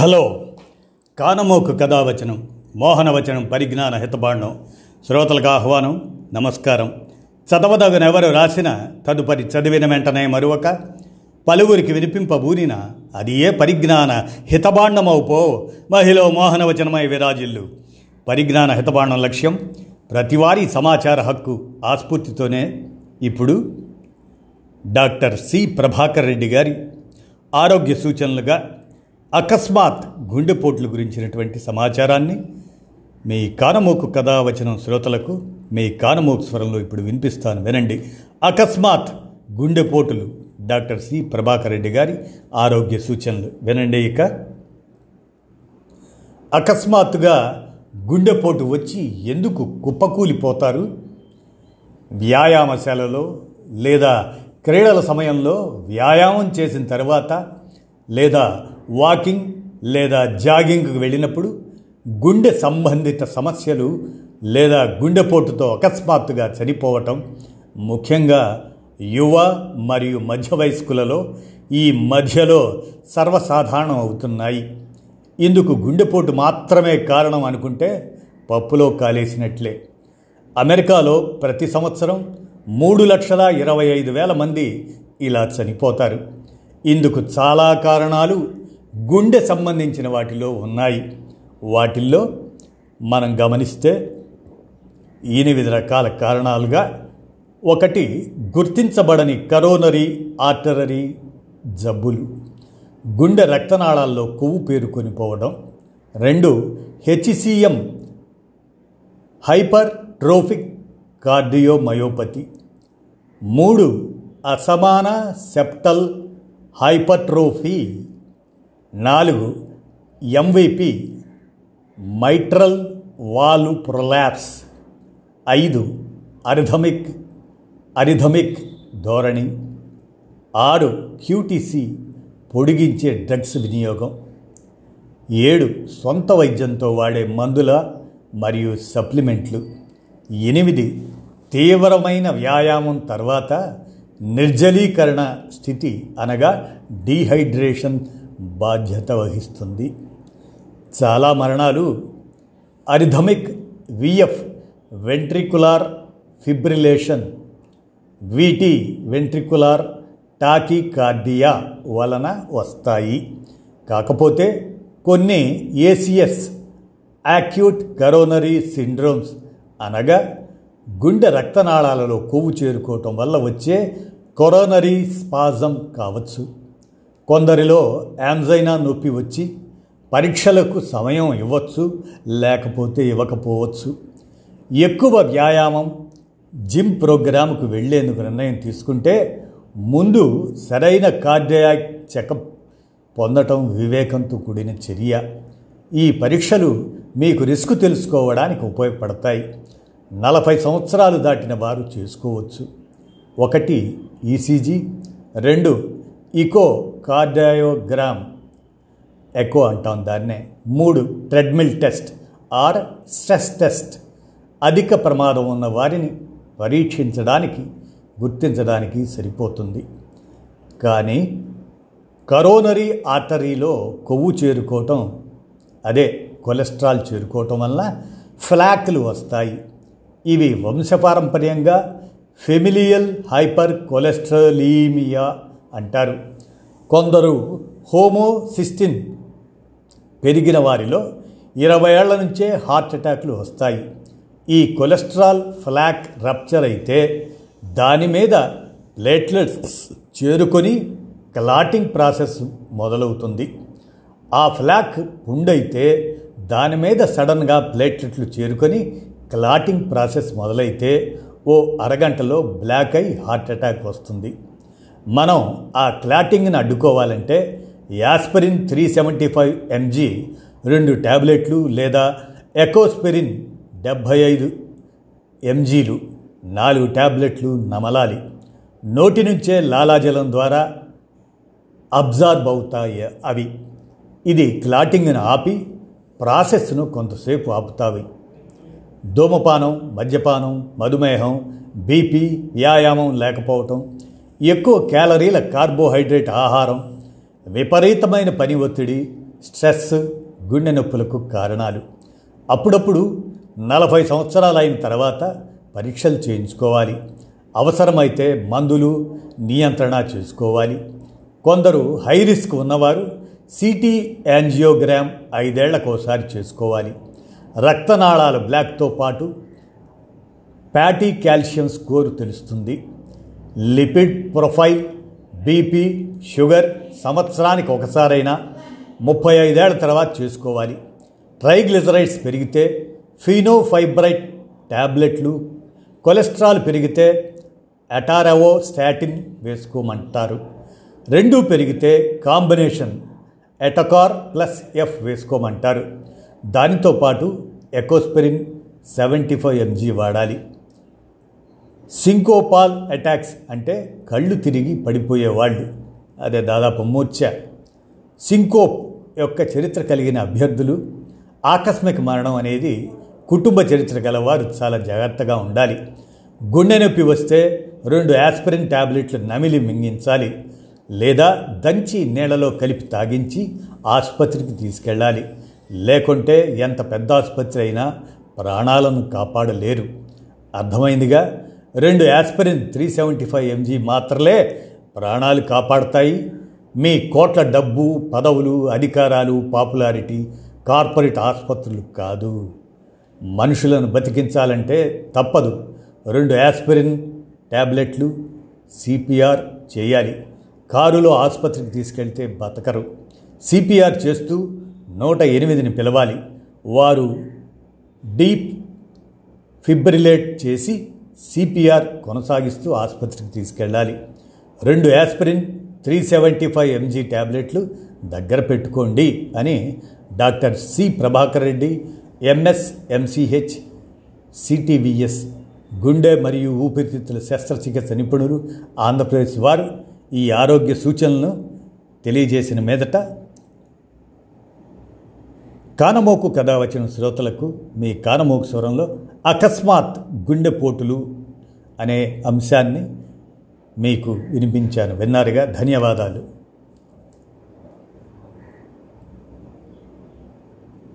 Hello. కానమోకు కథావచనం మోహనవచనం పరిజ్ఞాన హితబాండం. శ్రోతలకు ఆహ్వానం నమస్కారం. చదవదగనెవరు రాసిన తదుపరి చదివిన వెంటనే మరొక పలువురికి వినిపింపబూనిన అది ఏ పరిజ్ఞాన హితబాండమవుపో మహిళ మోహనవచనమై విరాజిల్లు. పరిజ్ఞాన హితబాండం లక్ష్యం ప్రతివారీ సమాచార హక్కు ఆస్ఫూర్తితోనే. ఇప్పుడు డాక్టర్ సి. ప్రభాకర్ రెడ్డి గారి ఆరోగ్య సూచనలుగా అకస్మాత్ గుండెపోట్లు గురించినటువంటి సమాచారాన్ని మీ కానమోకు కథావచనం శ్రోతలకు మీ కానమోకు స్వరంలో ఇప్పుడు వినిపిస్తాను వినండి. అకస్మాత్ గుండెపోటులు డాక్టర్ సి ప్రభాకర్ రెడ్డి గారి ఆరోగ్య సూచనలు వినండి ఇక. అకస్మాత్తుగా గుండెపోటు వచ్చి ఎందుకు కుప్పకూలిపోతారు? వ్యాయామశాలలో లేదా క్రీడల సమయంలో వ్యాయామం చేసిన తర్వాత లేదా వాకింగ్ లేదా జాగింగ్కు వెళ్ళినప్పుడు గుండె సంబంధిత సమస్యలు లేదా గుండెపోటుతో అకస్మాత్తుగా చనిపోవటం ముఖ్యంగా యువ మరియు మధ్య వయస్కులలో ఈ మధ్యలో సర్వసాధారణం అవుతున్నాయి. ఇందుకు గుండెపోటు మాత్రమే కారణం అనుకుంటే పప్పులో కాలేసినట్లే. అమెరికాలో ప్రతి సంవత్సరం మూడు లక్షల ఇరవై ఐదు వేల మంది ఇలా చనిపోతారు. ఇందుకు చాలా కారణాలు గుండె సంబంధించిన వాటిలో ఉన్నాయి. వాటిల్లో మనం గమనిస్తే ఎనిమిది రకాల కారణాలుగా ఒకటి గుర్తించబడని కరోనరీ ఆర్టరీ జబ్బులు గుండె రక్తనాళాల్లో కొవ్వు పేరుకొని పోవడం రెండు హెచ్సిఎం హైపర్ ట్రోఫిక్ కార్డియోమయోపతి మూడు అసమాన సెప్టల్ హైపర్ట్రోఫీ నాలుగు ఎంవిపి మైట్రల్ వాలు ప్రొలాప్స్ ఐదు అరిథమిక్ అరిథమిక్ ధోరణి. ఆరు క్యూటీసీ పొడిగించే డ్రగ్స్ వినియోగం. ఏడు సొంత వైద్యంతో వాడే మందుల మరియు సప్లిమెంట్లు ఎనిమిది తీవ్రమైన వ్యాయామం తర్వాత నిర్జలీకరణ స్థితి అనగా డీహైడ్రేషన్ బాధ్యత వహిస్తుంది. చాలా మరణాలు అరిథమిక్ విఎఫ్ వెంట్రికులార్ ఫిబ్రిలేషన్ వీటి వెంట్రికులార్ టాకికార్డియా వలన వస్తాయి. కాకపోతే కొన్ని ఏసిఎస్ యాక్యూట్ కరోనరీ సిండ్రోమ్స్ అనగా గుండె రక్తనాళాలలో కొవ్వు చేరుకోవటం వల్ల వచ్చే కొరోనరీ స్పాజం కావచ్చు. కొందరిలో యాంజైనా నొప్పి వచ్చి పరీక్షలకు సమయం ఇవ్వచ్చు లేకపోతే ఇవ్వకపోవచ్చు. ఎక్కువ వ్యాయామం జిమ్ ప్రోగ్రాంకు వెళ్ళేందుకు నిర్ణయం తీసుకుంటే ముందు సరైన కార్డియాక్ చెకప్ పొందటం వివేకంతో కూడిన చర్య. ఈ పరీక్షలు మీకు రిస్క్ తెలుసుకోవడానికి ఉపయోగపడతాయి. నలభై సంవత్సరాలు దాటిన వారు చేసుకోవచ్చు. ఒకటి ఈసీజీ రెండు ఇకో కార్డయోగ్రామ్ ఎకో అంటాం దాన్నే. మూడు treadmill test. Or stress test. అధిక ప్రమాదం ఉన్న వారిని పరీక్షించడానికి గుర్తించడానికి సరిపోతుంది. కానీ కరోనరీ ఆర్టరీలో కొవ్వు చేరుకోవటం అదే కొలెస్ట్రాల్ చేరుకోవటం వల్ల ఫ్లాక్లు వస్తాయి. ఇవి వంశపారంపర్యంగా ఫెమిలియల్ హైపర్ కొలెస్ట్రలీమియా అంటారు. కొందరు హోమోసిస్టిన్ పెరిగిన వారిలో ఇరవై ఏళ్ళ నుంచే హార్ట్ అటాక్లు వస్తాయి. ఈ కొలెస్ట్రాల్ ఫ్లాక్ రప్చర్ అయితే దాని మీద ప్లేట్లెట్స్ చేరుకొని క్లాటింగ్ ప్రాసెస్ మొదలవుతుంది. ఆ ఫ్లాక్ పుండైతే దాని మీద సడన్గా ప్లేట్లెట్లు చేరుకొని క్లాటింగ్ ప్రాసెస్ మొదలైతే ఓ అరగంటలో బ్లాక్ అయి హార్ట్ అటాక్ వస్తుంది. మనం ఆ క్లాటింగ్ని అడ్డుకోవాలంటే aspirin three seventy five mg రెండు ట్యాబ్లెట్లు లేదా ఎకోస్పెరిన్ డెబ్భై ఐదు ఎంజీలు నాలుగు ట్యాబ్లెట్లు నమలాలి. నోటి నుంచే లాలాజలం ద్వారా అబ్జార్బ్ అవుతాయి అవి. ఇది క్లాటింగ్ను ఆపి ప్రాసెస్ను కొంతసేపు ఆపుతావి. ధూమపానం మద్యపానం మధుమేహం బీపీ వ్యాయామం లేకపోవటం ఎక్కువ క్యాలరీల కార్బోహైడ్రేట్ ఆహారం విపరీతమైన పని ఒత్తిడి స్ట్రెస్ గుండె నొప్పులకు కారణాలు. అప్పుడప్పుడు నలభై సంవత్సరాలు అయిన తర్వాత పరీక్షలు చేయించుకోవాలి. అవసరమైతే మందులు నియంత్రణ చేసుకోవాలి. కొందరు హై రిస్క్ ఉన్నవారు సిటీ యాంజియోగ్రామ్ ఐదేళ్ళకోసారి చేసుకోవాలి. రక్తనాళాల బ్లాక్తో పాటు ప్యాటీ కాల్షియం స్కోరు తెలుస్తుంది. లిపిడ్ ప్రొఫైల్ బీపీ షుగర్ సంవత్సరానికి ఒకసారైనా ముప్పై ఐదేళ్ళ తర్వాత చేసుకోవాలి. ట్రైగ్లిజరైడ్స్ పెరిగితే ఫీనోఫైబ్రైట్ ట్యాబ్లెట్లు కొలెస్ట్రాల్ పెరిగితే అటారవో స్టాటిన్ వేసుకోమంటారు. రెండు పెరిగితే కాంబినేషన్ ఎటకార్ ప్లస్ ఎఫ్ వేసుకోమంటారు. దానితో పాటు ఎకోస్పెరిన్ సెవెంటీ ఫైవ్ ఎంజీ వాడాలి. సింకోపాల్ అటాక్స్ అంటే కళ్ళు తిరిగి పడిపోయే వాళ్ళు. అదే దాదాపు మూర్ఛ. సింకోప్ యొక్క చరిత్ర కలిగిన అభ్యర్థులు ఆకస్మిక మరణం అనేది కుటుంబ చరిత్ర గలవారు చాలా జాగ్రత్తగా ఉండాలి. గుండె నొప్పి వస్తే రెండు యాస్పిరిన్ ట్యాబ్లెట్లు నమిలి మింగించాలి. లేదా దంచి నీళ్ళలో కలిపి తాగించి ఆసుపత్రికి తీసుకెళ్ళాలి. లేకుంటే ఎంత పెద్ద ఆసుపత్రి అయినా ప్రాణాలను కాపాడలేరు. అర్థమైందిగా? రెండు aspirin three seventy five mg మాత్రలే ప్రాణాలు కాపాడతాయి. మీ కోట్ల డబ్బు పదవులు అధికారాలు పాపులారిటీ కార్పొరేట్ ఆసుపత్రులు కాదు. మనుషులను బతికించాలంటే తప్పదు. రెండు యాస్పిరిన్ ట్యాబ్లెట్లు సిపిఆర్ చేయాలి. కారులో ఆసుపత్రికి తీసుకెళ్తే బతకరు. సిపిఆర్ చేస్తూ నూట ఎనిమిదిని పిలవాలి. వారు డీప్ ఫిబ్రిలేట్ చేసి సిపిఆర్ కొనసాగిస్తూ ఆసుపత్రికి తీసుకెళ్ళాలి. రెండు aspirin three seventy five mg ట్యాబ్లెట్లు దగ్గర పెట్టుకోండి అని doctor C Prabhakar Reddy MS MCh CTVS గుండె మరియు ఊపిరితిత్తుల శస్త్రచికిత్స నిపుణులు ఆంధ్రప్రదేశ్ వారు ఈ ఆరోగ్య సూచనలను తెలియజేసిన మీదట కానమోకు కథ వచ్చిన శ్రోతలకు మీ కానమోకు స్వరంలో అకస్మాత్ గుండెపోటులు అనే అంశాన్ని మీకు వినిపించాను. విన్నారుగా? ధన్యవాదాలు.